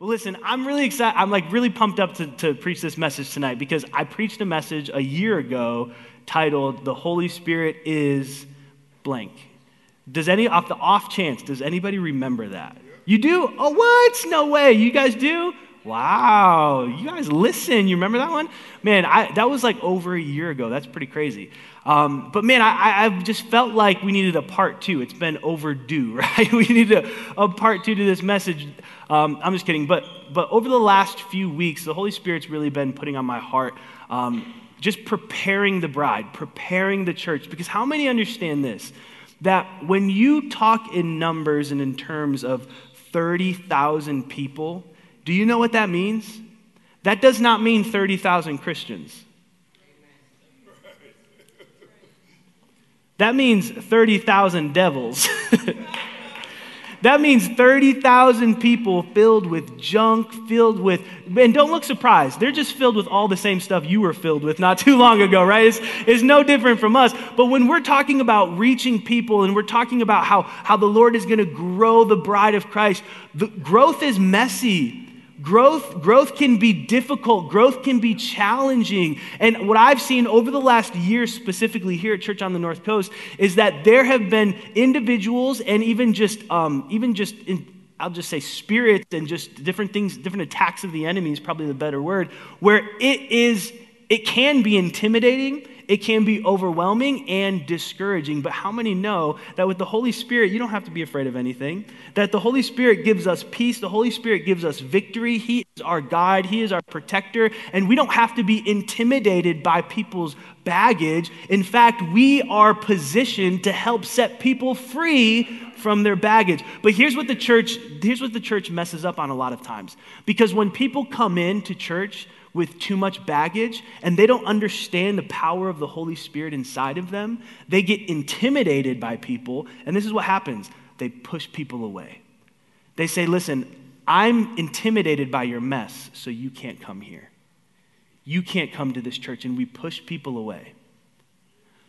Well, listen, I'm really excited. I'm like really pumped up to, to preach this message tonight because I preached a message a year ago titled The Holy Spirit is blank. Does any, off the off chance, does anybody remember that? You do? Oh, what? No way. You guys do? Wow. You guys listen. You remember that one? Man, I, that was like over a year ago. That's pretty crazy. Um, but man, I, have just felt like we needed a part two. It's been overdue, right? we needed a, a part two to this message. Um, I'm just kidding. But, but over the last few weeks, the Holy Spirit's really been putting on my heart um, just preparing the bride, preparing the church. Because how many understand this? That when you talk in numbers and in terms of 30,000 people, do you know what that means? That does not mean 30,000 Christians. That means 30,000 devils. that means 30,000 people filled with junk, filled with, and don't look surprised. They're just filled with all the same stuff you were filled with not too long ago, right? It's, it's no different from us. But when we're talking about reaching people and we're talking about how, how the Lord is going to grow the bride of Christ, the growth is messy. Growth, growth can be difficult, growth can be challenging. And what I've seen over the last year, specifically here at Church on the North Coast, is that there have been individuals and even just, um, even just in, I'll just say spirits and just different things, different attacks of the enemy is probably the better word, where it is, it can be intimidating it can be overwhelming and discouraging. But how many know that with the Holy Spirit, you don't have to be afraid of anything? That the Holy Spirit gives us peace, the Holy Spirit gives us victory. He is our guide, He is our protector, and we don't have to be intimidated by people's baggage. In fact, we are positioned to help set people free from their baggage. But here's what the church here's what the church messes up on a lot of times. Because when people come into church, with too much baggage and they don't understand the power of the Holy Spirit inside of them, they get intimidated by people. And this is what happens they push people away. They say, Listen, I'm intimidated by your mess, so you can't come here. You can't come to this church. And we push people away.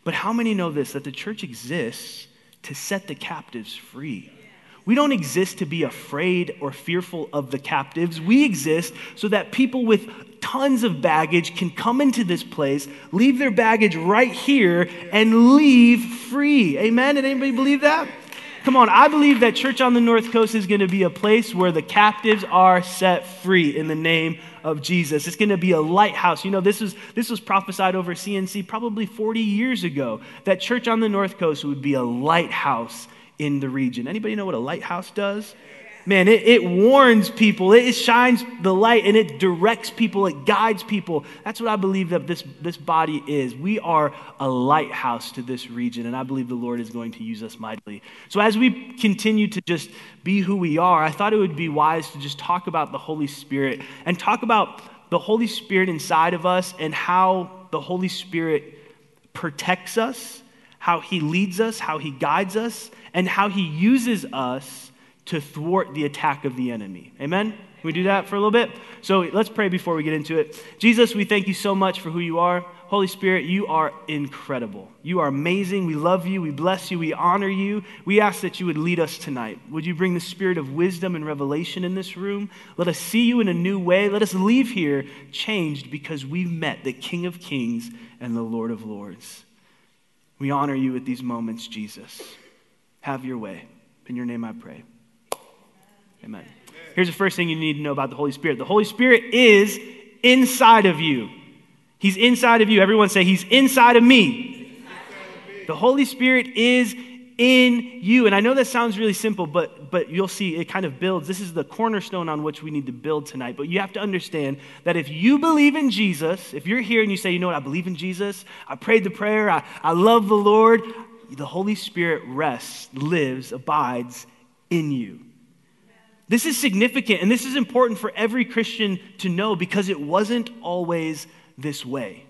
But how many know this? That the church exists to set the captives free. We don't exist to be afraid or fearful of the captives. We exist so that people with tons of baggage can come into this place, leave their baggage right here, and leave free. Amen? Did anybody believe that? Come on, I believe that Church on the North Coast is going to be a place where the captives are set free in the name of Jesus. It's going to be a lighthouse. You know, this was, this was prophesied over CNC probably 40 years ago that Church on the North Coast would be a lighthouse in the region. Anybody know what a lighthouse does? Man, it, it warns people, it shines the light, and it directs people, it guides people. That's what I believe that this, this body is. We are a lighthouse to this region, and I believe the Lord is going to use us mightily. So, as we continue to just be who we are, I thought it would be wise to just talk about the Holy Spirit and talk about the Holy Spirit inside of us and how the Holy Spirit protects us, how He leads us, how He guides us, and how He uses us to thwart the attack of the enemy. Amen? Can we do that for a little bit? So let's pray before we get into it. Jesus, we thank you so much for who you are. Holy Spirit, you are incredible. You are amazing. We love you. We bless you. We honor you. We ask that you would lead us tonight. Would you bring the spirit of wisdom and revelation in this room? Let us see you in a new way. Let us leave here changed because we've met the King of Kings and the Lord of Lords. We honor you at these moments, Jesus. Have your way. In your name I pray. Amen. Here's the first thing you need to know about the Holy Spirit the Holy Spirit is inside of you. He's inside of you. Everyone say, He's inside of me. The Holy Spirit is in you. And I know that sounds really simple, but, but you'll see it kind of builds. This is the cornerstone on which we need to build tonight. But you have to understand that if you believe in Jesus, if you're here and you say, you know what, I believe in Jesus, I prayed the prayer, I, I love the Lord, the Holy Spirit rests, lives, abides in you. This is significant, and this is important for every Christian to know because it wasn't always this way.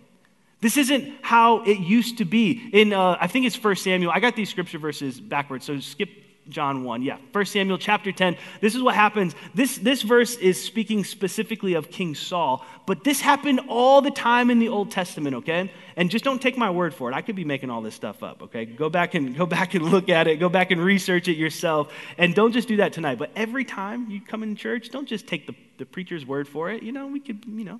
This isn't how it used to be. In, uh, I think it's First Samuel. I got these scripture verses backwards, so skip John 1. Yeah, 1 Samuel chapter 10. This is what happens. This, this verse is speaking specifically of King Saul, but this happened all the time in the Old Testament, okay? And just don't take my word for it. I could be making all this stuff up, okay? Go back and go back and look at it. Go back and research it yourself. And don't just do that tonight. But every time you come in church, don't just take the the preacher's word for it. You know, we could, you know,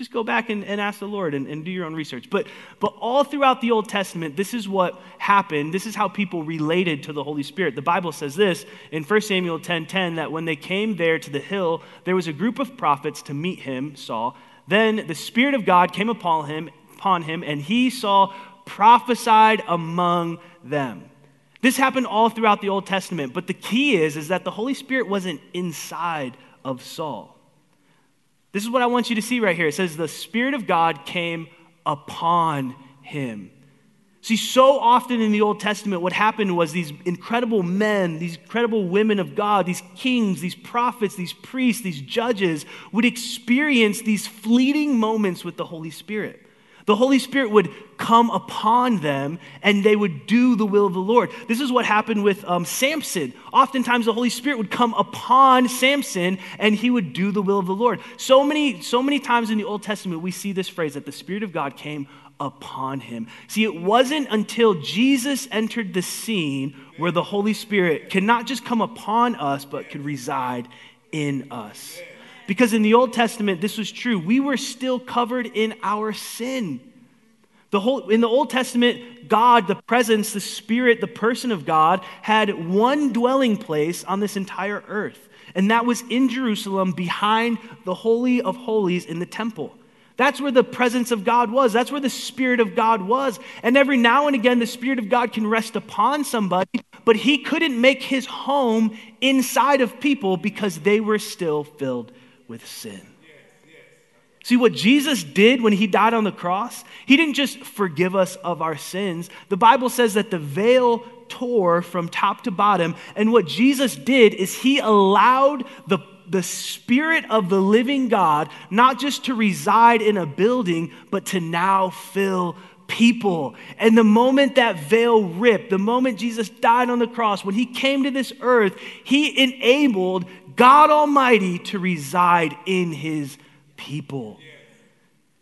just go back and, and ask the Lord and, and do your own research. But, but all throughout the Old Testament, this is what happened. This is how people related to the Holy Spirit. The Bible says this in 1 Samuel 10 10 that when they came there to the hill, there was a group of prophets to meet him, Saul. Then the Spirit of God came upon him, upon him, and he saw prophesied among them. This happened all throughout the Old Testament, but the key is, is that the Holy Spirit wasn't inside of Saul. This is what I want you to see right here. It says, The Spirit of God came upon him. See, so often in the Old Testament, what happened was these incredible men, these incredible women of God, these kings, these prophets, these priests, these judges would experience these fleeting moments with the Holy Spirit. The Holy Spirit would come upon them and they would do the will of the Lord. This is what happened with um, Samson. Oftentimes, the Holy Spirit would come upon Samson and he would do the will of the Lord. So many, so many times in the Old Testament, we see this phrase that the Spirit of God came upon him. See, it wasn't until Jesus entered the scene where the Holy Spirit could not just come upon us, but could reside in us. Because in the Old Testament, this was true. We were still covered in our sin. The whole, in the Old Testament, God, the presence, the Spirit, the person of God, had one dwelling place on this entire earth. And that was in Jerusalem behind the Holy of Holies in the temple. That's where the presence of God was. That's where the Spirit of God was. And every now and again, the Spirit of God can rest upon somebody, but He couldn't make His home inside of people because they were still filled with sin. See what Jesus did when he died on the cross? He didn't just forgive us of our sins. The Bible says that the veil tore from top to bottom. And what Jesus did is he allowed the, the Spirit of the living God not just to reside in a building, but to now fill people. And the moment that veil ripped, the moment Jesus died on the cross, when he came to this earth, he enabled God Almighty to reside in his people.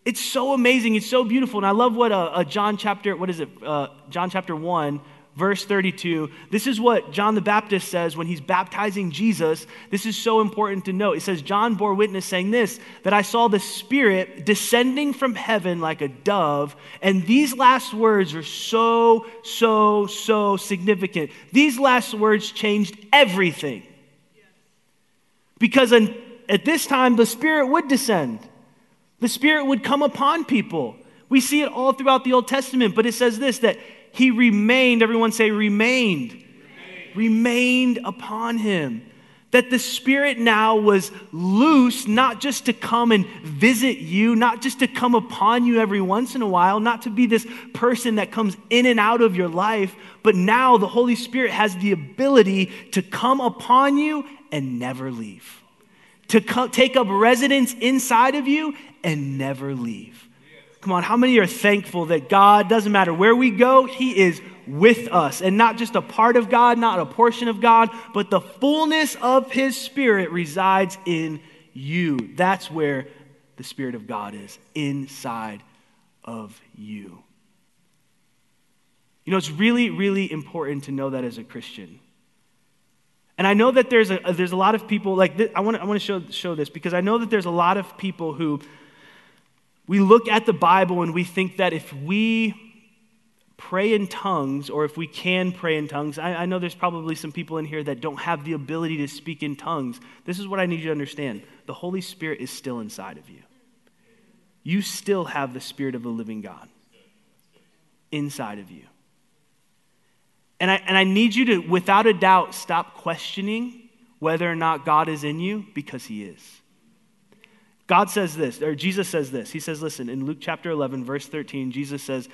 It's so amazing. It's so beautiful. And I love what uh, uh, John chapter, what is it? Uh, John chapter 1, verse 32. This is what John the Baptist says when he's baptizing Jesus. This is so important to note. It says, John bore witness saying this, that I saw the Spirit descending from heaven like a dove. And these last words are so, so, so significant. These last words changed everything. Because at this time, the Spirit would descend, the Spirit would come upon people. We see it all throughout the Old Testament, but it says this that He remained, everyone say, remained, remained, remained upon Him. That the Spirit now was loose, not just to come and visit you, not just to come upon you every once in a while, not to be this person that comes in and out of your life, but now the Holy Spirit has the ability to come upon you and never leave, to co- take up residence inside of you and never leave. Come on, how many are thankful that God, doesn't matter where we go, He is with us and not just a part of God, not a portion of God, but the fullness of His Spirit resides in you. That's where the Spirit of God is, inside of you. You know, it's really, really important to know that as a Christian. And I know that there's a, uh, there's a lot of people, like, this, I want to I wanna show, show this because I know that there's a lot of people who we look at the Bible and we think that if we pray in tongues or if we can pray in tongues, I, I know there's probably some people in here that don't have the ability to speak in tongues. This is what I need you to understand the Holy Spirit is still inside of you. You still have the Spirit of the living God inside of you. And I, and I need you to, without a doubt, stop questioning whether or not God is in you because he is. God says this, or Jesus says this. He says, listen, in Luke chapter 11, verse 13, Jesus says,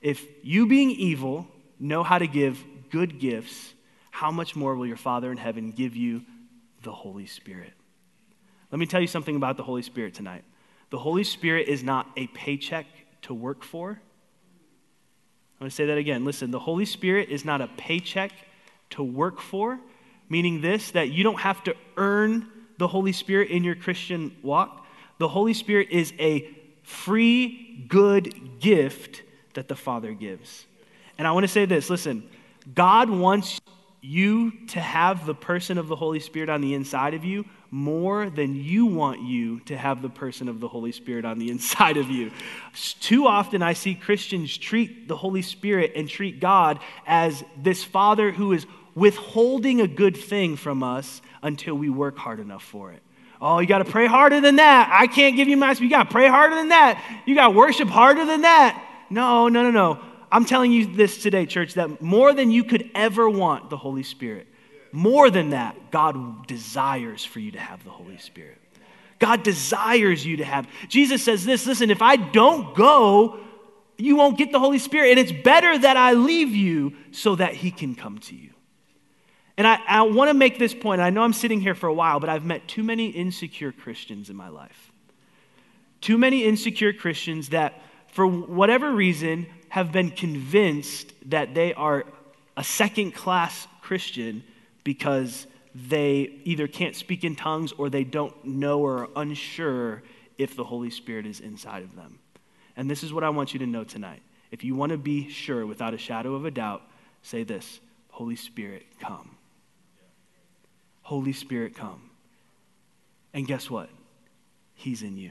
If you being evil know how to give good gifts, how much more will your Father in heaven give you the Holy Spirit? Let me tell you something about the Holy Spirit tonight. The Holy Spirit is not a paycheck to work for, I'm going to say that again. Listen, the Holy Spirit is not a paycheck to work for, meaning this that you don't have to earn the Holy Spirit in your Christian walk. The Holy Spirit is a free, good gift that the Father gives. And I want to say this listen, God wants you to have the person of the Holy Spirit on the inside of you more than you want you to have the person of the Holy Spirit on the inside of you. Too often, I see Christians treat the Holy Spirit and treat God as this Father who is withholding a good thing from us until we work hard enough for it. Oh, you got to pray harder than that. I can't give you my. You got to pray harder than that. You got to worship harder than that. No, no, no, no. I'm telling you this today, church, that more than you could ever want the Holy Spirit, more than that, God desires for you to have the Holy Spirit. God desires you to have. Jesus says this listen, if I don't go, you won't get the Holy Spirit. And it's better that I leave you so that He can come to you. And I, I want to make this point. I know I'm sitting here for a while, but I've met too many insecure Christians in my life. Too many insecure Christians that, for whatever reason, have been convinced that they are a second class Christian because they either can't speak in tongues or they don't know or are unsure if the Holy Spirit is inside of them. And this is what I want you to know tonight. If you want to be sure without a shadow of a doubt, say this Holy Spirit, come. Holy Spirit, come. And guess what? He's in you.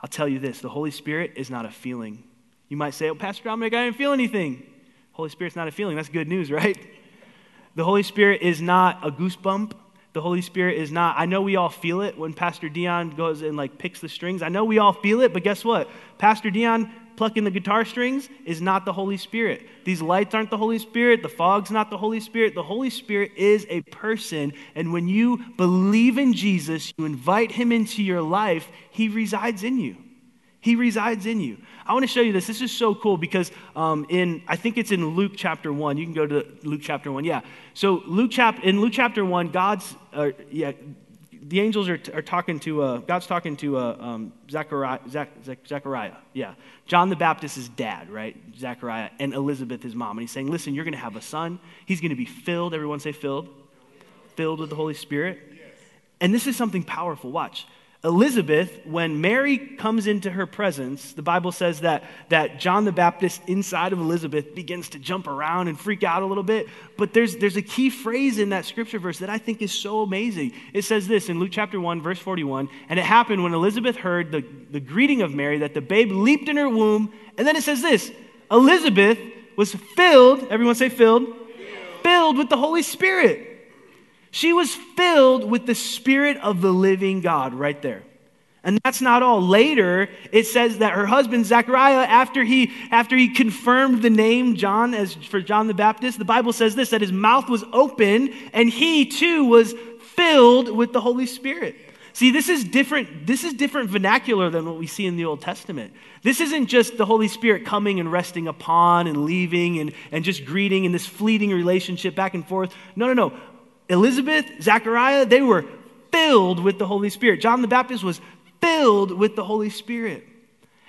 I'll tell you this the Holy Spirit is not a feeling. You might say, Oh, Pastor Dominic, I didn't feel anything. Holy Spirit's not a feeling. That's good news, right? The Holy Spirit is not a goosebump. The Holy Spirit is not, I know we all feel it when Pastor Dion goes and like picks the strings. I know we all feel it, but guess what? Pastor Dion plucking the guitar strings is not the Holy Spirit. These lights aren't the Holy Spirit. The fog's not the Holy Spirit. The Holy Spirit is a person. And when you believe in Jesus, you invite him into your life, he resides in you. He resides in you. I want to show you this. This is so cool because um, in I think it's in Luke chapter one. You can go to Luke chapter one. Yeah. So Luke chap in Luke chapter one, God's uh, yeah the angels are, are talking to, uh, God's talking to uh, um, Zechariah, Zach, Zach, Zechariah, yeah. John the Baptist is dad, right? Zechariah, and Elizabeth, his mom. And he's saying, listen, you're going to have a son. He's going to be filled, everyone say filled, filled with the Holy Spirit. And this is something powerful. Watch. Elizabeth, when Mary comes into her presence, the Bible says that, that John the Baptist inside of Elizabeth begins to jump around and freak out a little bit. But there's, there's a key phrase in that scripture verse that I think is so amazing. It says this in Luke chapter 1, verse 41 And it happened when Elizabeth heard the, the greeting of Mary that the babe leaped in her womb. And then it says this Elizabeth was filled, everyone say filled, filled, filled with the Holy Spirit. She was filled with the Spirit of the living God right there. And that's not all. Later, it says that her husband Zechariah, after he after he confirmed the name John as for John the Baptist, the Bible says this that his mouth was open and he too was filled with the Holy Spirit. See, this is different. This is different vernacular than what we see in the Old Testament. This isn't just the Holy Spirit coming and resting upon and leaving and, and just greeting in this fleeting relationship back and forth. No, no, no. Elizabeth, Zachariah, they were filled with the Holy Spirit. John the Baptist was filled with the Holy Spirit.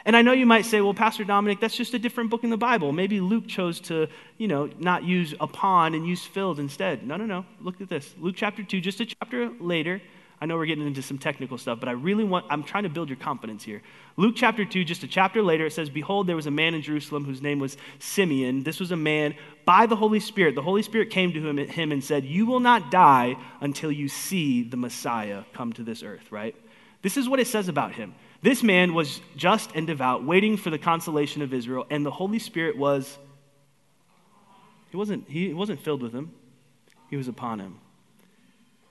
And I know you might say, well, Pastor Dominic, that's just a different book in the Bible. Maybe Luke chose to, you know, not use upon and use filled instead. No, no, no. Look at this. Luke chapter 2, just a chapter later, I know we're getting into some technical stuff, but I really want, I'm trying to build your confidence here. Luke chapter 2, just a chapter later, it says, Behold, there was a man in Jerusalem whose name was Simeon. This was a man by the Holy Spirit. The Holy Spirit came to him, and said, You will not die until you see the Messiah come to this earth, right? This is what it says about him. This man was just and devout, waiting for the consolation of Israel, and the Holy Spirit was, he wasn't, he wasn't filled with him, he was upon him.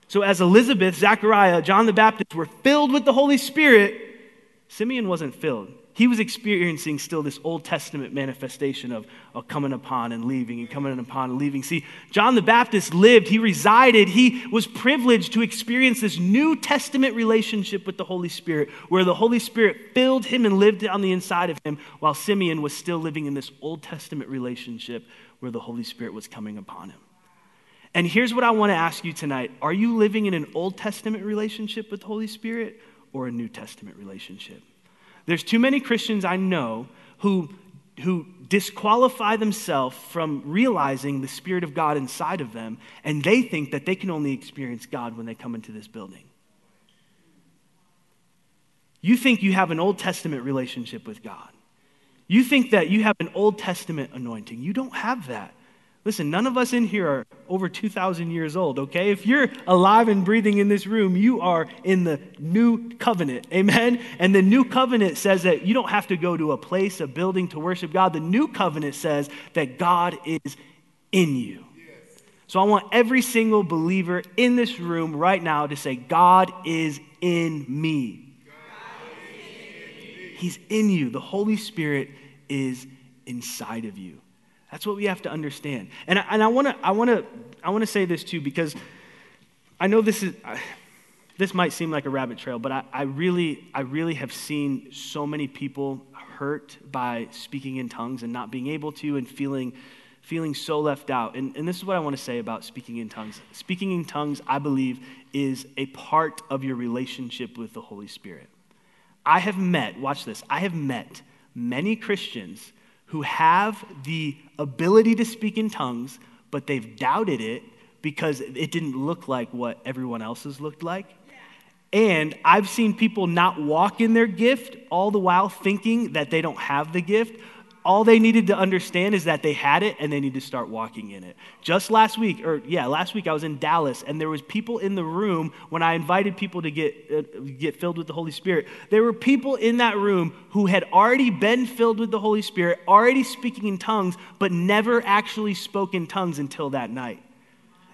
So, as Elizabeth, Zachariah, John the Baptist were filled with the Holy Spirit, Simeon wasn't filled. He was experiencing still this Old Testament manifestation of, of coming upon and leaving and coming upon and leaving. See, John the Baptist lived, he resided, he was privileged to experience this New Testament relationship with the Holy Spirit, where the Holy Spirit filled him and lived on the inside of him, while Simeon was still living in this Old Testament relationship where the Holy Spirit was coming upon him. And here's what I want to ask you tonight Are you living in an Old Testament relationship with the Holy Spirit or a New Testament relationship? There's too many Christians I know who, who disqualify themselves from realizing the Spirit of God inside of them, and they think that they can only experience God when they come into this building. You think you have an Old Testament relationship with God. You think that you have an Old Testament anointing. You don't have that. Listen, none of us in here are over 2,000 years old, okay? If you're alive and breathing in this room, you are in the new covenant, amen? And the new covenant says that you don't have to go to a place, a building to worship God. The new covenant says that God is in you. So I want every single believer in this room right now to say, God is in me. He's in you. The Holy Spirit is inside of you. That's what we have to understand. And I, and I want to I want to I want to say this too because I know this is this might seem like a rabbit trail, but I, I really I really have seen so many people hurt by speaking in tongues and not being able to and feeling feeling so left out. And, and this is what I want to say about speaking in tongues. Speaking in tongues, I believe, is a part of your relationship with the Holy Spirit. I have met, watch this, I have met many Christians who have the ability to speak in tongues, but they've doubted it because it didn't look like what everyone else's looked like. And I've seen people not walk in their gift all the while thinking that they don't have the gift all they needed to understand is that they had it and they need to start walking in it. Just last week or yeah last week i was in dallas and there was people in the room when i invited people to get, uh, get filled with the holy spirit. There were people in that room who had already been filled with the holy spirit already speaking in tongues but never actually spoke in tongues until that night.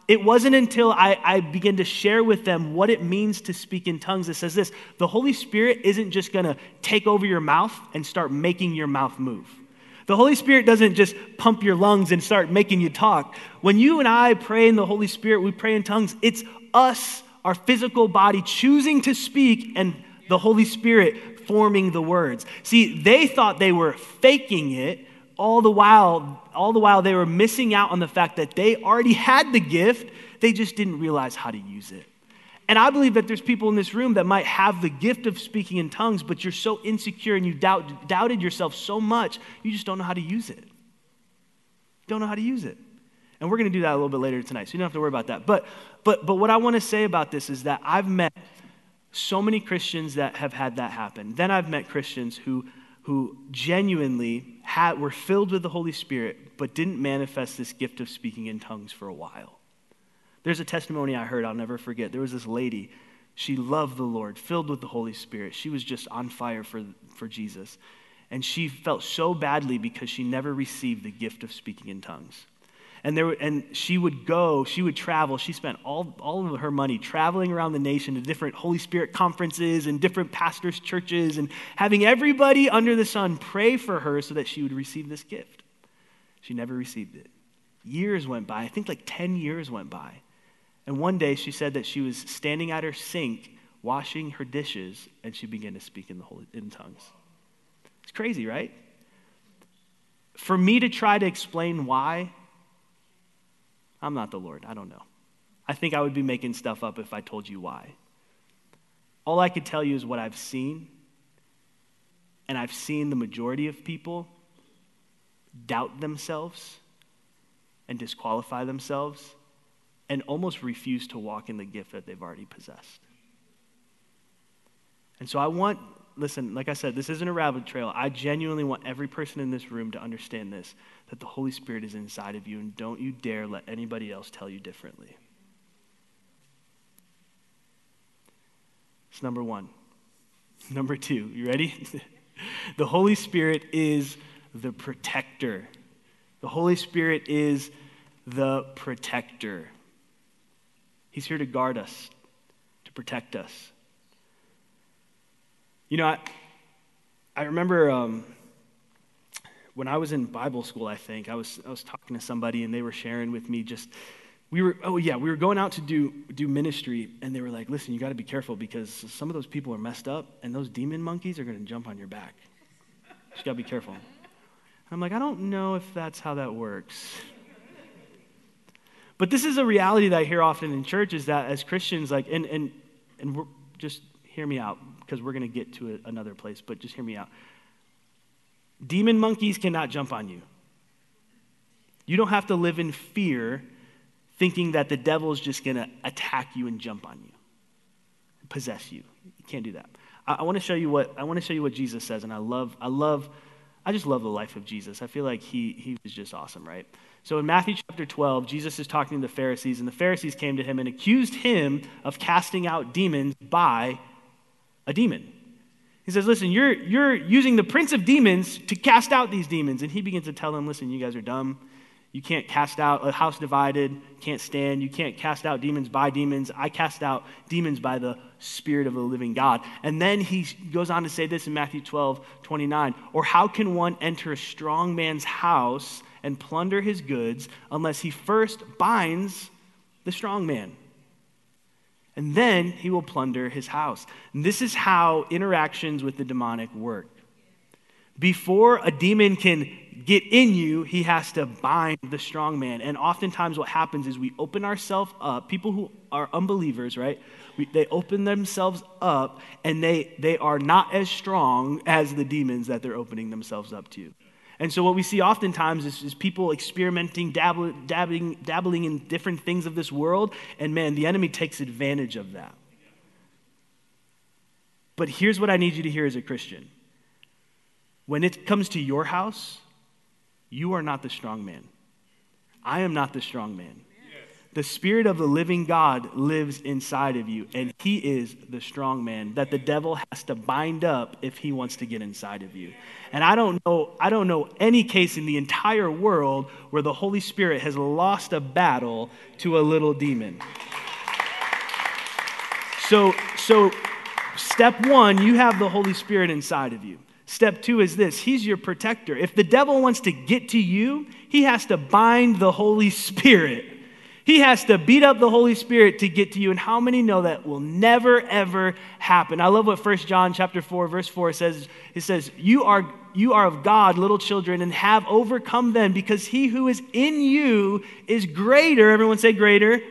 It wasn't until I, I began to share with them what it means to speak in tongues that says this the Holy Spirit isn't just going to take over your mouth and start making your mouth move. The Holy Spirit doesn't just pump your lungs and start making you talk. When you and I pray in the Holy Spirit, we pray in tongues, it's us, our physical body, choosing to speak and the Holy Spirit forming the words. See, they thought they were faking it all the while all the while they were missing out on the fact that they already had the gift, they just didn't realize how to use it. And I believe that there's people in this room that might have the gift of speaking in tongues, but you're so insecure and you doubt, doubted yourself so much, you just don't know how to use it. Don't know how to use it. And we're going to do that a little bit later tonight, so you don't have to worry about that. But, but, but what I want to say about this is that I've met so many Christians that have had that happen. Then I've met Christians who, who genuinely had, were filled with the Holy Spirit, but didn't manifest this gift of speaking in tongues for a while. There's a testimony I heard I'll never forget. There was this lady. She loved the Lord, filled with the Holy Spirit. She was just on fire for, for Jesus. And she felt so badly because she never received the gift of speaking in tongues. And, there, and she would go, she would travel. She spent all, all of her money traveling around the nation to different Holy Spirit conferences and different pastors' churches and having everybody under the sun pray for her so that she would receive this gift. She never received it. Years went by. I think like 10 years went by. And one day she said that she was standing at her sink washing her dishes and she began to speak in the holy in tongues. It's crazy, right? For me to try to explain why, I'm not the Lord. I don't know. I think I would be making stuff up if I told you why. All I could tell you is what I've seen. And I've seen the majority of people doubt themselves and disqualify themselves and almost refuse to walk in the gift that they've already possessed. And so I want, listen, like I said, this isn't a rabbit trail. I genuinely want every person in this room to understand this that the Holy Spirit is inside of you, and don't you dare let anybody else tell you differently. It's number one. Number two, you ready? the Holy Spirit is the protector. The Holy Spirit is the protector. He's here to guard us, to protect us. You know, I, I remember um, when I was in Bible school, I think, I was, I was talking to somebody and they were sharing with me just, we were, oh yeah, we were going out to do, do ministry and they were like, listen, you got to be careful because some of those people are messed up and those demon monkeys are going to jump on your back. You got to be careful. I'm like, I don't know if that's how that works. But this is a reality that I hear often in church is that as Christians, like, and, and, and just hear me out because we're going to get to a, another place, but just hear me out. Demon monkeys cannot jump on you. You don't have to live in fear thinking that the devil is just going to attack you and jump on you, possess you. You can't do that. I, I want to show you what I want to show you what Jesus says, and I love I love I just love the life of Jesus. I feel like he, he was just awesome, right? So in Matthew chapter 12, Jesus is talking to the Pharisees, and the Pharisees came to him and accused him of casting out demons by a demon. He says, Listen, you're, you're using the prince of demons to cast out these demons. And he begins to tell them, Listen, you guys are dumb. You can't cast out a house divided, can't stand. You can't cast out demons by demons. I cast out demons by the Spirit of the living God. And then he goes on to say this in Matthew 12, 29. Or how can one enter a strong man's house and plunder his goods unless he first binds the strong man. And then he will plunder his house. And this is how interactions with the demonic work. Before a demon can get in you, he has to bind the strong man. And oftentimes, what happens is we open ourselves up. People who are unbelievers, right? We, they open themselves up and they, they are not as strong as the demons that they're opening themselves up to. And so, what we see oftentimes is, is people experimenting, dabbling, dabbling, dabbling in different things of this world, and man, the enemy takes advantage of that. But here's what I need you to hear as a Christian when it comes to your house, you are not the strong man. I am not the strong man. The Spirit of the living God lives inside of you, and He is the strong man that the devil has to bind up if he wants to get inside of you. And I don't know, I don't know any case in the entire world where the Holy Spirit has lost a battle to a little demon. So, so step one, you have the Holy Spirit inside of you. Step two is this He's your protector. If the devil wants to get to you, he has to bind the Holy Spirit. He has to beat up the Holy Spirit to get to you. And how many know that will never, ever happen? I love what 1 John chapter 4, verse 4 says. It says, You are you are of God, little children, and have overcome them, because he who is in you is greater. Everyone say greater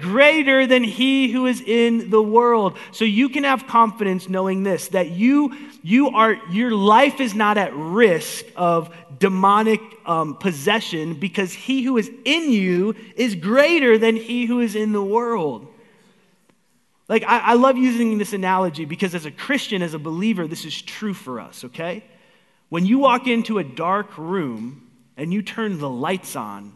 greater than he who is in the world. So you can have confidence knowing this that you you are your life is not at risk of demonic um, possession because he who is in you is greater than he who is in the world. Like I, I love using this analogy because as a Christian, as a believer, this is true for us. Okay, when you walk into a dark room and you turn the lights on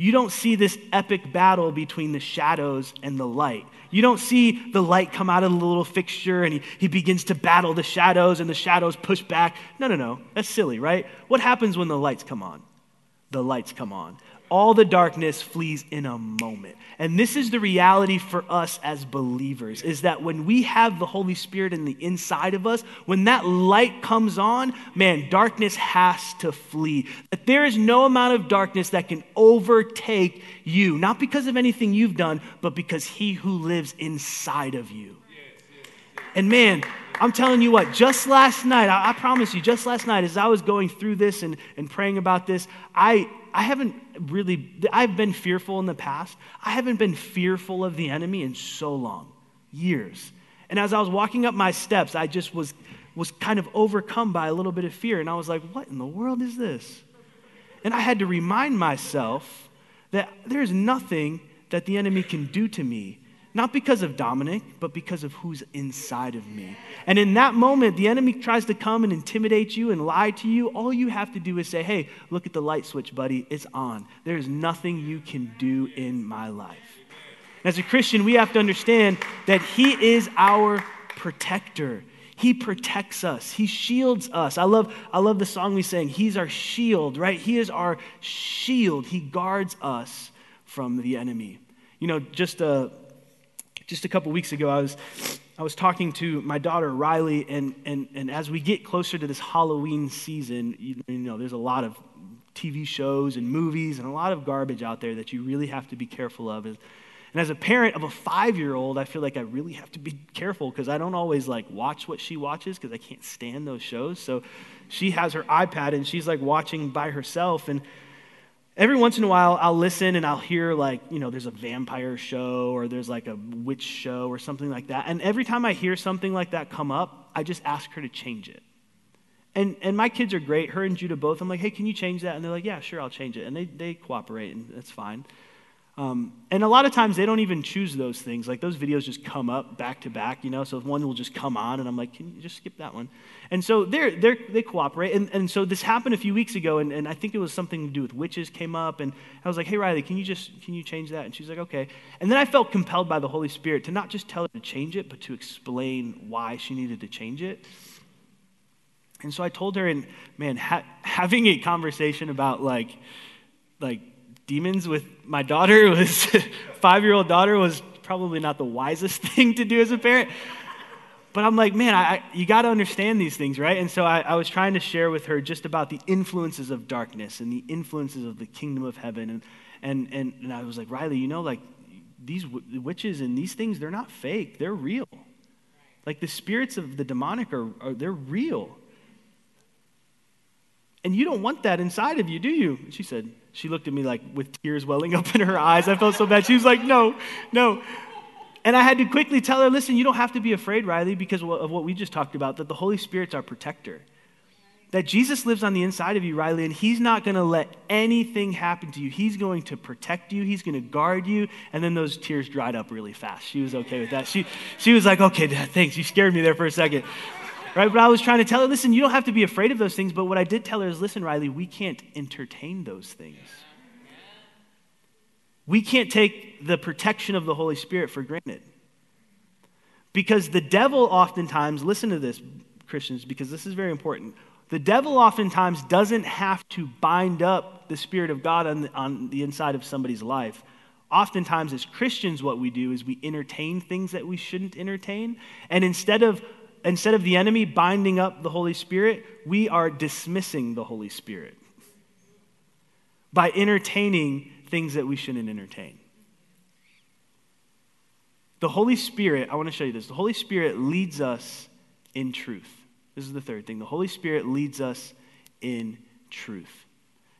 you don't see this epic battle between the shadows and the light. You don't see the light come out of the little fixture and he, he begins to battle the shadows and the shadows push back. No, no, no. That's silly, right? What happens when the lights come on? The lights come on all the darkness flees in a moment. And this is the reality for us as believers is that when we have the Holy Spirit in the inside of us, when that light comes on, man, darkness has to flee. That there is no amount of darkness that can overtake you, not because of anything you've done, but because he who lives inside of you. And man, I'm telling you what, just last night, I, I, promise you, just last night, as I was going through this and, and praying about this, I, I haven't really, I've been fearful in the past. I haven't been fearful of the enemy in so long, years. And as I was walking up my steps, I just was, was kind of overcome by a little bit of fear. And I was like, what in the world is this? And I had to remind myself that there's nothing that the enemy can do to me not because of Dominic, but because of who's inside of me. And in that moment, the enemy tries to come and intimidate you and lie to you. All you have to do is say, hey, look at the light switch, buddy. It's on. There's nothing you can do in my life. As a Christian, we have to understand that He is our protector. He protects us. He shields us. I love, I love the song we sang. He's our shield, right? He is our shield. He guards us from the enemy. You know, just a, just a couple weeks ago, I was, I was talking to my daughter, Riley, and, and, and as we get closer to this Halloween season, you, you know, there's a lot of TV shows and movies and a lot of garbage out there that you really have to be careful of. And as a parent of a five year old, I feel like I really have to be careful because I don't always like watch what she watches because I can't stand those shows. So she has her iPad and she's like watching by herself. And every once in a while I'll listen and I'll hear like, you know, there's a vampire show or there's like a witch show or something like that. And every time I hear something like that come up, I just ask her to change it. And, and my kids are great, her and Judah both. I'm like, hey, can you change that? And they're like, yeah, sure, I'll change it. And they, they cooperate, and that's fine. Um, and a lot of times they don't even choose those things. Like those videos just come up back to back, you know. So one will just come on, and I'm like, can you just skip that one? And so they're, they're, they cooperate. And, and so this happened a few weeks ago, and, and I think it was something to do with witches came up. And I was like, hey, Riley, can you just can you change that? And she's like, okay. And then I felt compelled by the Holy Spirit to not just tell her to change it, but to explain why she needed to change it. And so I told her, and man, ha- having a conversation about like, like demons with my daughter was five year old daughter was probably not the wisest thing to do as a parent. But i'm like man I, you got to understand these things right? And so I, I, was trying to share with her just about the influences of darkness and the influences of the kingdom of heaven. And and and, and i was like riley you know like these w- witches and these things they're not fake. They're real. Like the spirits of the demonic are, are they're real. And you don't want that inside of you do you? She said she looked at me like with tears welling up in her eyes. I felt so bad. She was like, no, no. And I had to quickly tell her, listen, you don't have to be afraid, Riley, because of what we just talked about, that the Holy Spirit's our protector. That Jesus lives on the inside of you, Riley, and He's not going to let anything happen to you. He's going to protect you, He's going to guard you. And then those tears dried up really fast. She was okay with that. She, she was like, okay, Dad, thanks. You scared me there for a second. Right? But I was trying to tell her, listen, you don't have to be afraid of those things. But what I did tell her is, listen, Riley, we can't entertain those things. We can't take the protection of the Holy Spirit for granted. Because the devil oftentimes, listen to this, Christians, because this is very important. The devil oftentimes doesn't have to bind up the Spirit of God on the, on the inside of somebody's life. Oftentimes, as Christians, what we do is we entertain things that we shouldn't entertain. And instead of instead of the enemy binding up the Holy Spirit, we are dismissing the Holy Spirit by entertaining things that we shouldn't entertain. The Holy Spirit, I want to show you this. The Holy Spirit leads us in truth. This is the third thing. The Holy Spirit leads us in truth.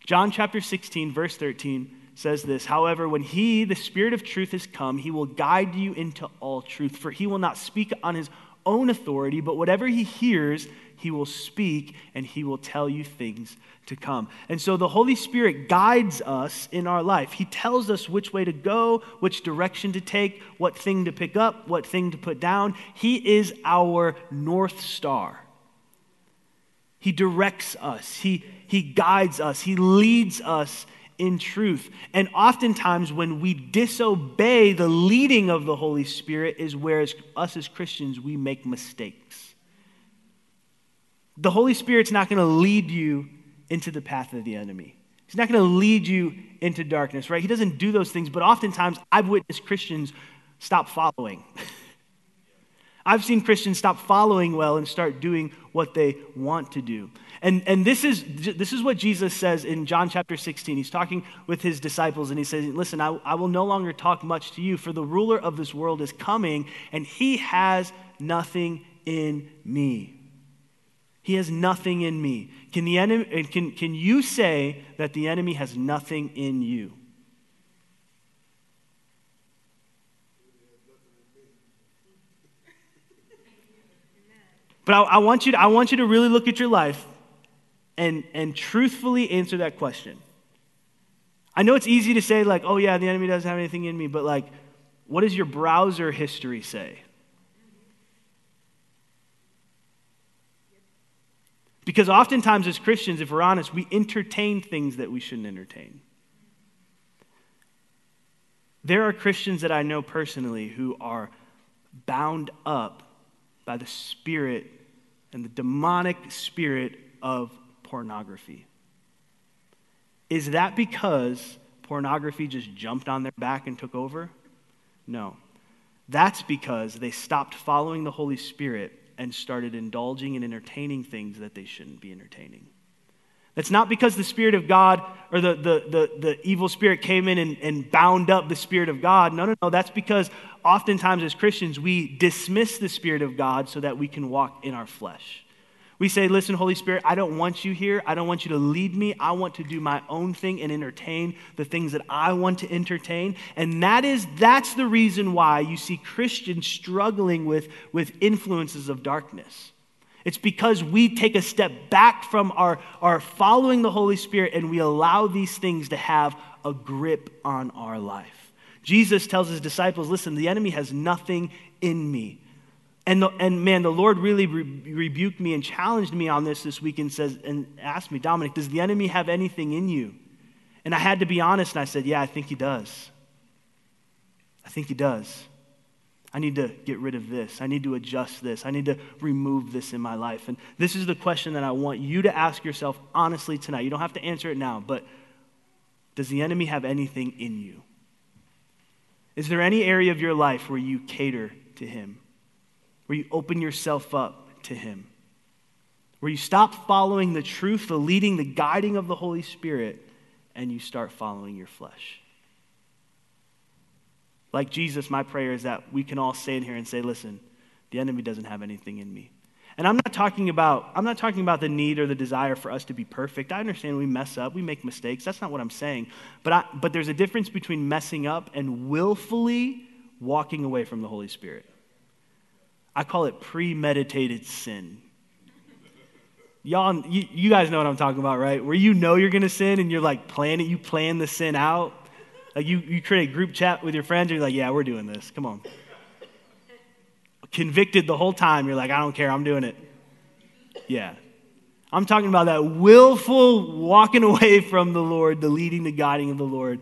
John chapter 16, verse 13 says this However, when He, the Spirit of truth, has come, He will guide you into all truth, for He will not speak on His own authority, but whatever he hears, he will speak and he will tell you things to come. And so the Holy Spirit guides us in our life. He tells us which way to go, which direction to take, what thing to pick up, what thing to put down. He is our North Star. He directs us, He, he guides us, He leads us in truth. And oftentimes, when we disobey the leading of the Holy Spirit, is where as, us as Christians we make mistakes. The Holy Spirit's not going to lead you into the path of the enemy. He's not going to lead you into darkness, right? He doesn't do those things, but oftentimes I've witnessed Christians stop following. I've seen Christians stop following well and start doing what they want to do. And, and this, is, this is what Jesus says in John chapter 16. He's talking with his disciples and he says, Listen, I, I will no longer talk much to you, for the ruler of this world is coming, and he has nothing in me. He has nothing in me. Can, the enemy, can, can you say that the enemy has nothing in you? But I, I, want you to, I want you to really look at your life and, and truthfully answer that question. I know it's easy to say, like, oh, yeah, the enemy doesn't have anything in me, but, like, what does your browser history say? Because oftentimes, as Christians, if we're honest, we entertain things that we shouldn't entertain. There are Christians that I know personally who are bound up by the spirit and the demonic spirit of pornography. Is that because pornography just jumped on their back and took over? No. That's because they stopped following the Holy Spirit and started indulging and entertaining things that they shouldn't be entertaining. That's not because the Spirit of God or the, the, the, the, evil spirit came in and, and bound up the Spirit of God. No, no, no. That's because oftentimes as Christians, we dismiss the Spirit of God so that we can walk in our flesh. We say, Listen, Holy Spirit, I don't want you here. I don't want you to lead me. I want to do my own thing and entertain the things that I want to entertain. And that is, that's the reason why you see Christians struggling with, with influences of darkness. It's because we take a step back from our, our following the Holy Spirit and we allow these things to have a grip on our life. Jesus tells his disciples, listen, the enemy has nothing in me. And, the, and man, the Lord really re- rebuked me and challenged me on this this week and says and asked me, Dominic, does the enemy have anything in you? And I had to be honest, and I said, Yeah, I think he does. I think he does. I need to get rid of this. I need to adjust this. I need to remove this in my life. And this is the question that I want you to ask yourself honestly tonight. You don't have to answer it now, but does the enemy have anything in you? Is there any area of your life where you cater to him? Where you open yourself up to him? Where you stop following the truth, the leading, the guiding of the Holy Spirit, and you start following your flesh? Like Jesus, my prayer is that we can all stand here and say, listen, the enemy doesn't have anything in me. And I'm not talking about I'm not talking about the need or the desire for us to be perfect. I understand we mess up, we make mistakes. That's not what I'm saying. But I, but there's a difference between messing up and willfully walking away from the Holy Spirit. I call it premeditated sin. Y'all, you, you guys know what I'm talking about, right? Where you know you're going to sin and you're like planning, you plan the sin out. Like you, you create a group chat with your friends, and you're like, yeah, we're doing this. Come on. Convicted the whole time. You're like, I don't care, I'm doing it. Yeah. I'm talking about that willful walking away from the Lord, the leading, the guiding of the Lord.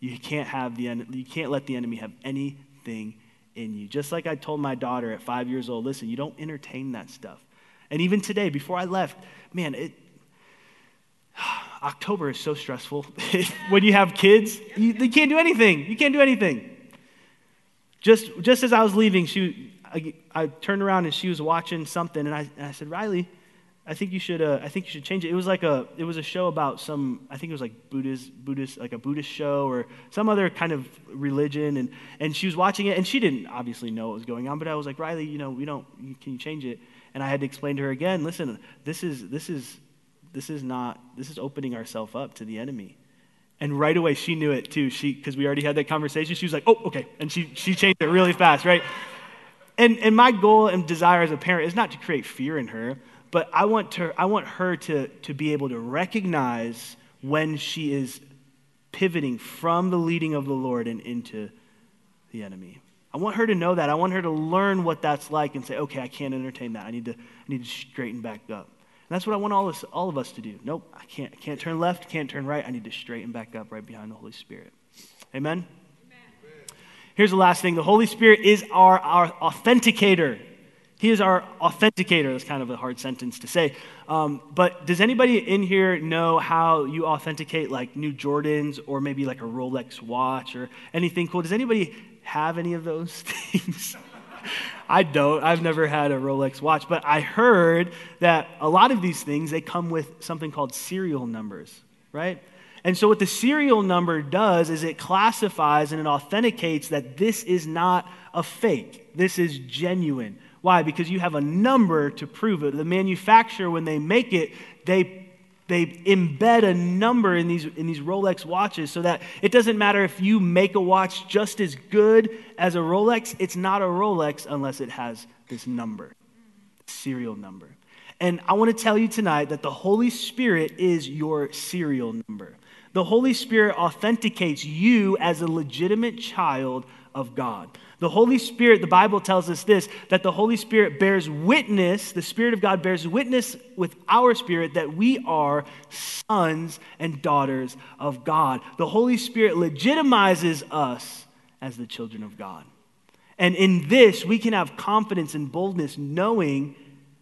You can't have the you can't let the enemy have anything in you. Just like I told my daughter at five years old, listen, you don't entertain that stuff. And even today, before I left, man, it October is so stressful. when you have kids, you, you, can't do anything. You can't do anything. Just, just as I was leaving, she, I, I turned around and she was watching something, and I, and I said, Riley, I think you should. Uh, I think you should change it. It was like a. It was a show about some. I think it was like Buddhist, Buddhist, like a Buddhist show or some other kind of religion. And and she was watching it, and she didn't obviously know what was going on. But I was like, Riley, you know, we don't. Can you change it? And I had to explain to her again. Listen, this is this is this is not, this is opening ourselves up to the enemy. And right away, she knew it too. She, because we already had that conversation, she was like, oh, okay. And she, she changed it really fast, right? And, and my goal and desire as a parent is not to create fear in her, but I want, to, I want her to, to be able to recognize when she is pivoting from the leading of the Lord and into the enemy. I want her to know that. I want her to learn what that's like and say, okay, I can't entertain that. I need to, I need to straighten back up that's what I want all, this, all of us to do. Nope, I can't, I can't turn left, can't turn right. I need to straighten back up right behind the Holy Spirit. Amen? Amen? Here's the last thing the Holy Spirit is our, our authenticator. He is our authenticator. That's kind of a hard sentence to say. Um, but does anybody in here know how you authenticate like new Jordans or maybe like a Rolex watch or anything cool? Does anybody have any of those things? I don't. I've never had a Rolex watch, but I heard that a lot of these things they come with something called serial numbers, right? And so what the serial number does is it classifies and it authenticates that this is not a fake. This is genuine. Why? Because you have a number to prove it. The manufacturer when they make it, they they embed a number in these, in these Rolex watches so that it doesn't matter if you make a watch just as good as a Rolex, it's not a Rolex unless it has this number, serial number. And I want to tell you tonight that the Holy Spirit is your serial number. The Holy Spirit authenticates you as a legitimate child of God. The Holy Spirit, the Bible tells us this that the Holy Spirit bears witness, the Spirit of God bears witness with our spirit that we are sons and daughters of God. The Holy Spirit legitimizes us as the children of God. And in this, we can have confidence and boldness knowing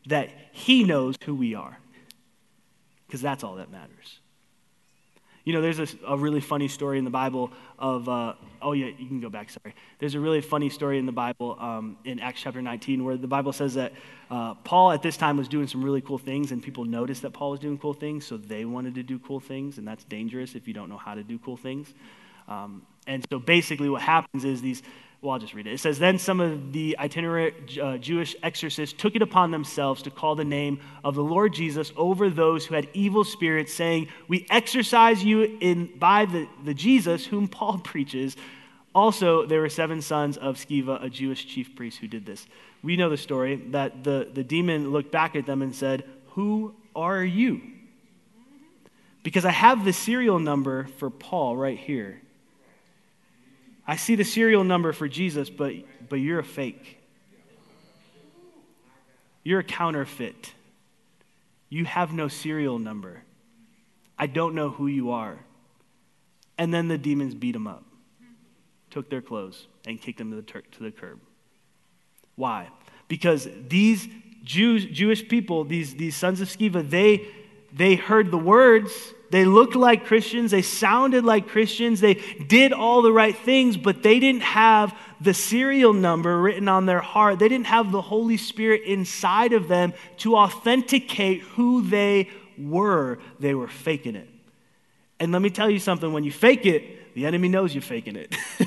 that He knows who we are, because that's all that matters. You know, there's a, a, really funny story in the Bible of, uh, oh, yeah, you can go back, sorry. There's a really funny story in the Bible um, in Acts chapter 19 where the Bible says that uh, Paul at this time was doing some really cool things, and people noticed that Paul was doing cool things, so they wanted to do cool things, and that's dangerous if you don't know how to do cool things. Um, and so basically, what happens is these well, I'll just read it. It says, Then some of the itinerant uh, Jewish exorcists took it upon themselves to call the name of the Lord Jesus over those who had evil spirits, saying, We exorcise you in, by the, the Jesus whom Paul preaches. Also, there were seven sons of Sceva, a Jewish chief priest, who did this. We know the story that the, the demon looked back at them and said, Who are you? Because I have the serial number for Paul right here. I see the serial number for Jesus, but, but you're a fake. You're a counterfeit. You have no serial number. I don't know who you are. And then the demons beat him up, took their clothes, and kicked him to the, ter- to the curb. Why? Because these Jews, Jewish people, these, these sons of Sceva, they, they heard the words. They looked like Christians. They sounded like Christians. They did all the right things, but they didn't have the serial number written on their heart. They didn't have the Holy Spirit inside of them to authenticate who they were. They were faking it. And let me tell you something when you fake it, the enemy knows you're faking it.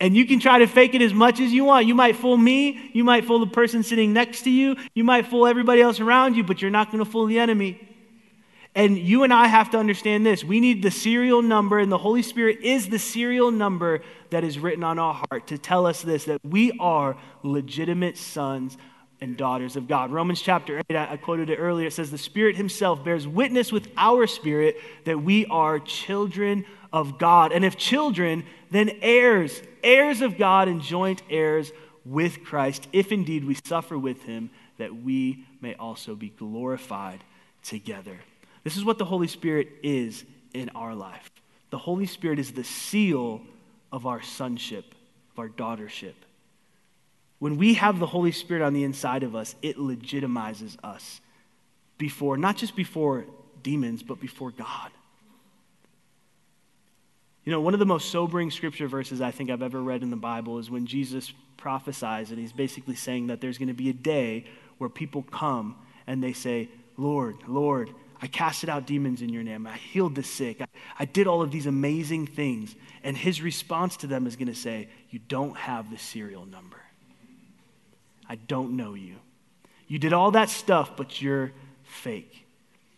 And you can try to fake it as much as you want. You might fool me, you might fool the person sitting next to you, you might fool everybody else around you, but you're not going to fool the enemy. And you and I have to understand this. We need the serial number, and the Holy Spirit is the serial number that is written on our heart to tell us this that we are legitimate sons and daughters of God. Romans chapter 8, I quoted it earlier, it says, The Spirit Himself bears witness with our spirit that we are children of God. And if children, then heirs, heirs of God and joint heirs with Christ, if indeed we suffer with Him, that we may also be glorified together. This is what the Holy Spirit is in our life. The Holy Spirit is the seal of our sonship, of our daughtership. When we have the Holy Spirit on the inside of us, it legitimizes us before, not just before demons, but before God. You know, one of the most sobering scripture verses I think I've ever read in the Bible is when Jesus prophesies, and he's basically saying that there's going to be a day where people come and they say, Lord, Lord, I casted out demons in your name. I healed the sick. I, I did all of these amazing things. And his response to them is going to say, You don't have the serial number. I don't know you. You did all that stuff, but you're fake.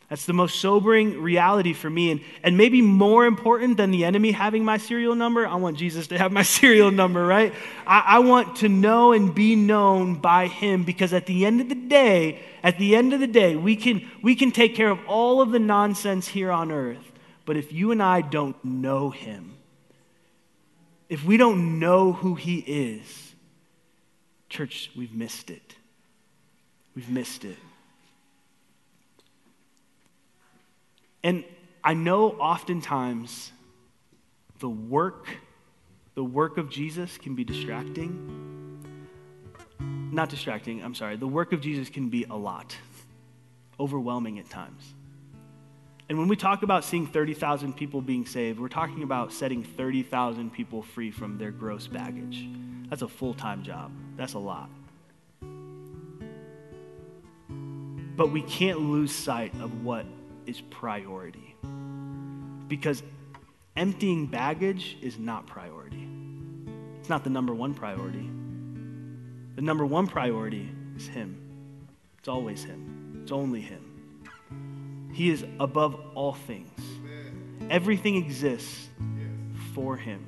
That's the most sobering reality for me. And, and maybe more important than the enemy having my serial number, I want Jesus to have my serial number, right? I, I want to know and be known by him because at the end of the day, at the end of the day, we can, we can take care of all of the nonsense here on earth. But if you and I don't know him, if we don't know who he is, church, we've missed it. We've missed it. And I know oftentimes the work, the work of Jesus can be distracting. Not distracting, I'm sorry. The work of Jesus can be a lot, overwhelming at times. And when we talk about seeing 30,000 people being saved, we're talking about setting 30,000 people free from their gross baggage. That's a full time job, that's a lot. But we can't lose sight of what is priority. Because emptying baggage is not priority. It's not the number one priority. The number one priority is Him. It's always Him, it's only Him. He is above all things. Everything exists for Him.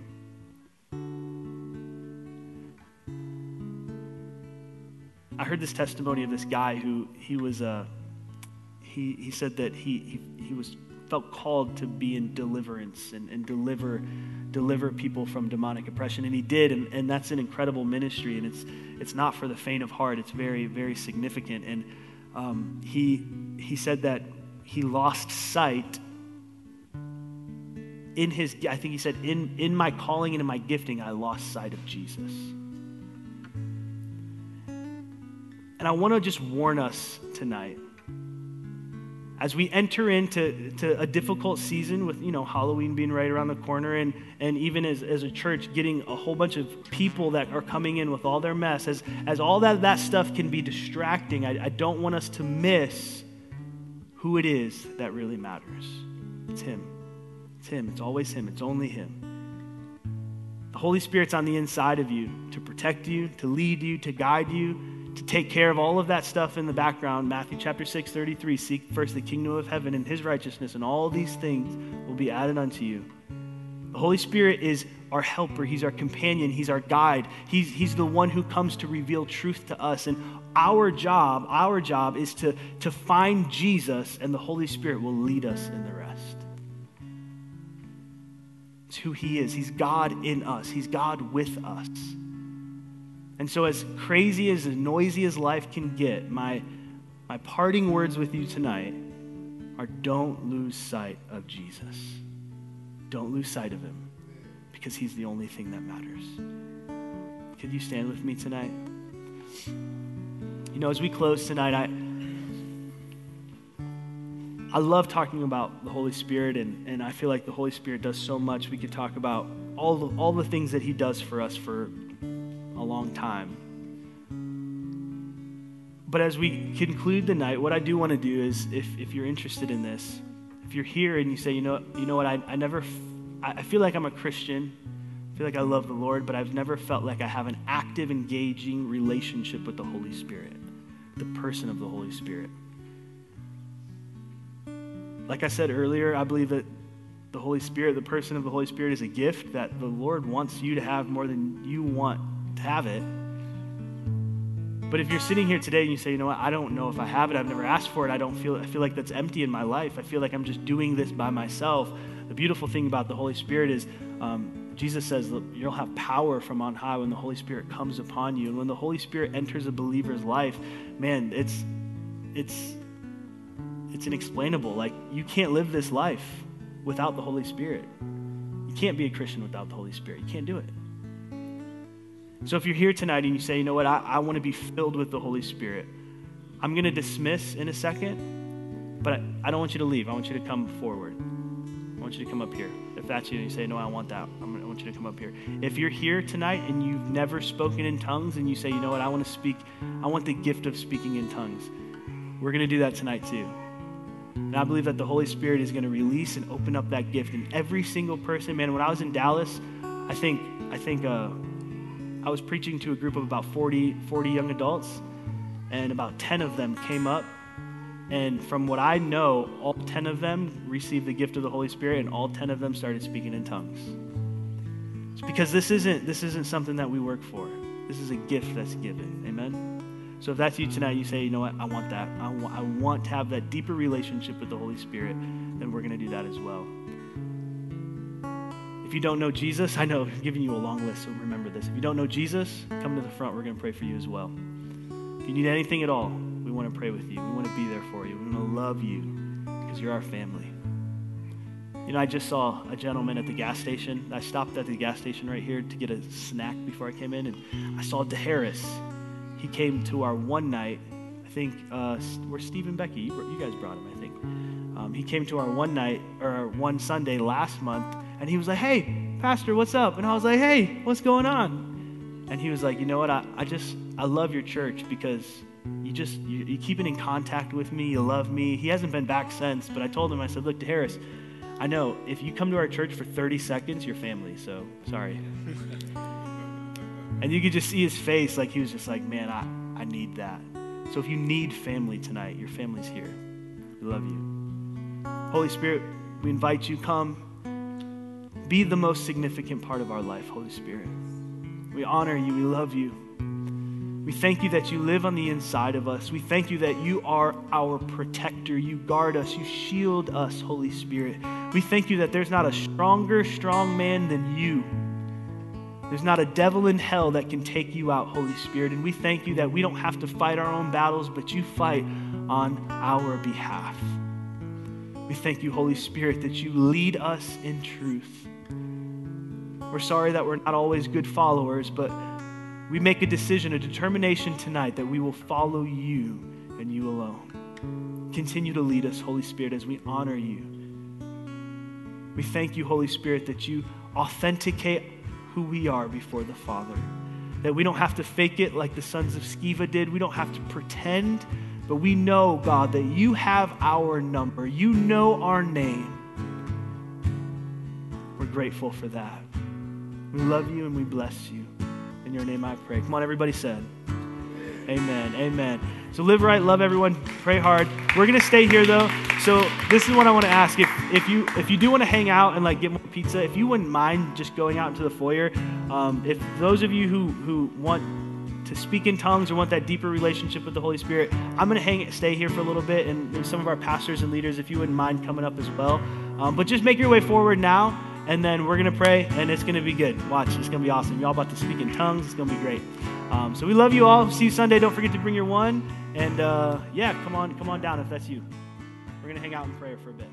I heard this testimony of this guy who he was a he, he said that he, he, he was felt called to be in deliverance and, and deliver deliver people from demonic oppression. And he did and, and that's an incredible ministry and it's it's not for the faint of heart. It's very very significant. And um, he he said that he lost sight in his i think he said in in my calling and in my gifting i lost sight of jesus. And i want to just warn us tonight as we enter into to a difficult season with you know halloween being right around the corner and, and even as, as a church getting a whole bunch of people that are coming in with all their mess as, as all that, that stuff can be distracting I, I don't want us to miss who it is that really matters. It's him. It's him. It's always him. It's only him. The holy spirit's on the inside of you to protect you to lead you to guide you to take care of all of that stuff in the background. Matthew chapter 6, 33 Seek first the kingdom of heaven and his righteousness, and all these things will be added unto you. The Holy Spirit is our helper, He's our companion, He's our guide. He's, he's the one who comes to reveal truth to us. And our job, our job is to, to find Jesus, and the Holy Spirit will lead us in the rest. It's who He is. He's God in us, He's God with us. And so, as crazy as noisy as life can get, my, my parting words with you tonight are don't lose sight of Jesus. Don't lose sight of him because he's the only thing that matters. Could you stand with me tonight? You know, as we close tonight, I. I love talking about the Holy Spirit, and, and I feel like the Holy Spirit does so much. We could talk about all the, all the things that He does for us for a long time. But as we conclude the night, what I do want to do is, if, if you're interested in this, if you're here and you say, you know, you know what, I, I never, I feel like I'm a Christian, I feel like I love the Lord, but I've never felt like I have an active, engaging relationship with the Holy Spirit, the person of the Holy Spirit. Like I said earlier, I believe that the Holy Spirit, the person of the Holy Spirit, is a gift that the Lord wants you to have more than you want to have it. But if you're sitting here today and you say, you know what, I don't know if I have it, I've never asked for it, I don't feel I feel like that's empty in my life. I feel like I'm just doing this by myself. The beautiful thing about the Holy Spirit is um, Jesus says you'll have power from on high when the Holy Spirit comes upon you. And when the Holy Spirit enters a believer's life, man, it's it's it's inexplainable. Like you can't live this life without the Holy Spirit. You can't be a Christian without the Holy Spirit. You can't do it. So if you're here tonight and you say, you know what, I, I want to be filled with the Holy Spirit, I'm going to dismiss in a second, but I, I, don't want you to leave. I want you to come forward. I want you to come up here. If that's you and you say, no, I want that, I'm, I want you to come up here. If you're here tonight and you've never spoken in tongues and you say, you know what, I want to speak, I want the gift of speaking in tongues, we're going to do that tonight too. And I believe that the Holy Spirit is going to release and open up that gift in every single person. Man, when I was in Dallas, I think, I think, uh, I was preaching to a group of about 40, 40 young adults, and about 10 of them came up. And from what I know, all 10 of them received the gift of the Holy Spirit, and all 10 of them started speaking in tongues. It's because this isn't, this isn't something that we work for. This is a gift that's given. Amen? So if that's you tonight, you say, you know what, I want that. I want, I want to have that deeper relationship with the Holy Spirit, then we're going to do that as well. If you don't know Jesus, I know I'm giving you a long list, so remember this. If you don't know Jesus, come to the front. We're going to pray for you as well. If you need anything at all, we want to pray with you. We want to be there for you. We want to love you because you're our family. You know, I just saw a gentleman at the gas station. I stopped at the gas station right here to get a snack before I came in, and I saw DeHarris. He came to our one night. I think uh, where Stephen Becky, you, you guys brought him, I think. Um, he came to our one night or one Sunday last month and he was like, hey, Pastor, what's up? And I was like, hey, what's going on? And he was like, you know what? I, I just, I love your church because you just, you, you keep it in contact with me. You love me. He hasn't been back since, but I told him, I said, look, DeHarris, I know if you come to our church for 30 seconds, you're family. So sorry. and you could just see his face like he was just like, man, I, I need that. So if you need family tonight, your family's here. We love you. Holy Spirit, we invite you, come be the most significant part of our life, Holy Spirit. We honor you. We love you. We thank you that you live on the inside of us. We thank you that you are our protector. You guard us. You shield us, Holy Spirit. We thank you that there's not a stronger, strong man than you. There's not a devil in hell that can take you out, Holy Spirit. And we thank you that we don't have to fight our own battles, but you fight on our behalf. We thank you, Holy Spirit, that you lead us in truth. We're sorry that we're not always good followers, but we make a decision, a determination tonight that we will follow you and you alone. Continue to lead us, Holy Spirit, as we honor you. We thank you, Holy Spirit, that you authenticate who we are before the Father. That we don't have to fake it like the sons of Sceva did. We don't have to pretend, but we know, God, that you have our number. You know our name. We're grateful for that. We love you and we bless you. In your name I pray. Come on, everybody said. Amen. Amen. So live right, love everyone, pray hard. We're gonna stay here though. So this is what I want to ask. If if you if you do want to hang out and like get more pizza, if you wouldn't mind just going out into the foyer, um, if those of you who who want to speak in tongues or want that deeper relationship with the Holy Spirit, I'm gonna hang stay here for a little bit, and some of our pastors and leaders, if you wouldn't mind coming up as well. Um, but just make your way forward now and then we're going to pray, and it's going to be good. Watch, it's going to be awesome. Y'all about to speak in tongues. It's going to be great. Um, so we love you all. See you Sunday. Don't forget to bring your one. And uh, yeah, come on, come on down if that's you. We're going to hang out in prayer for a bit.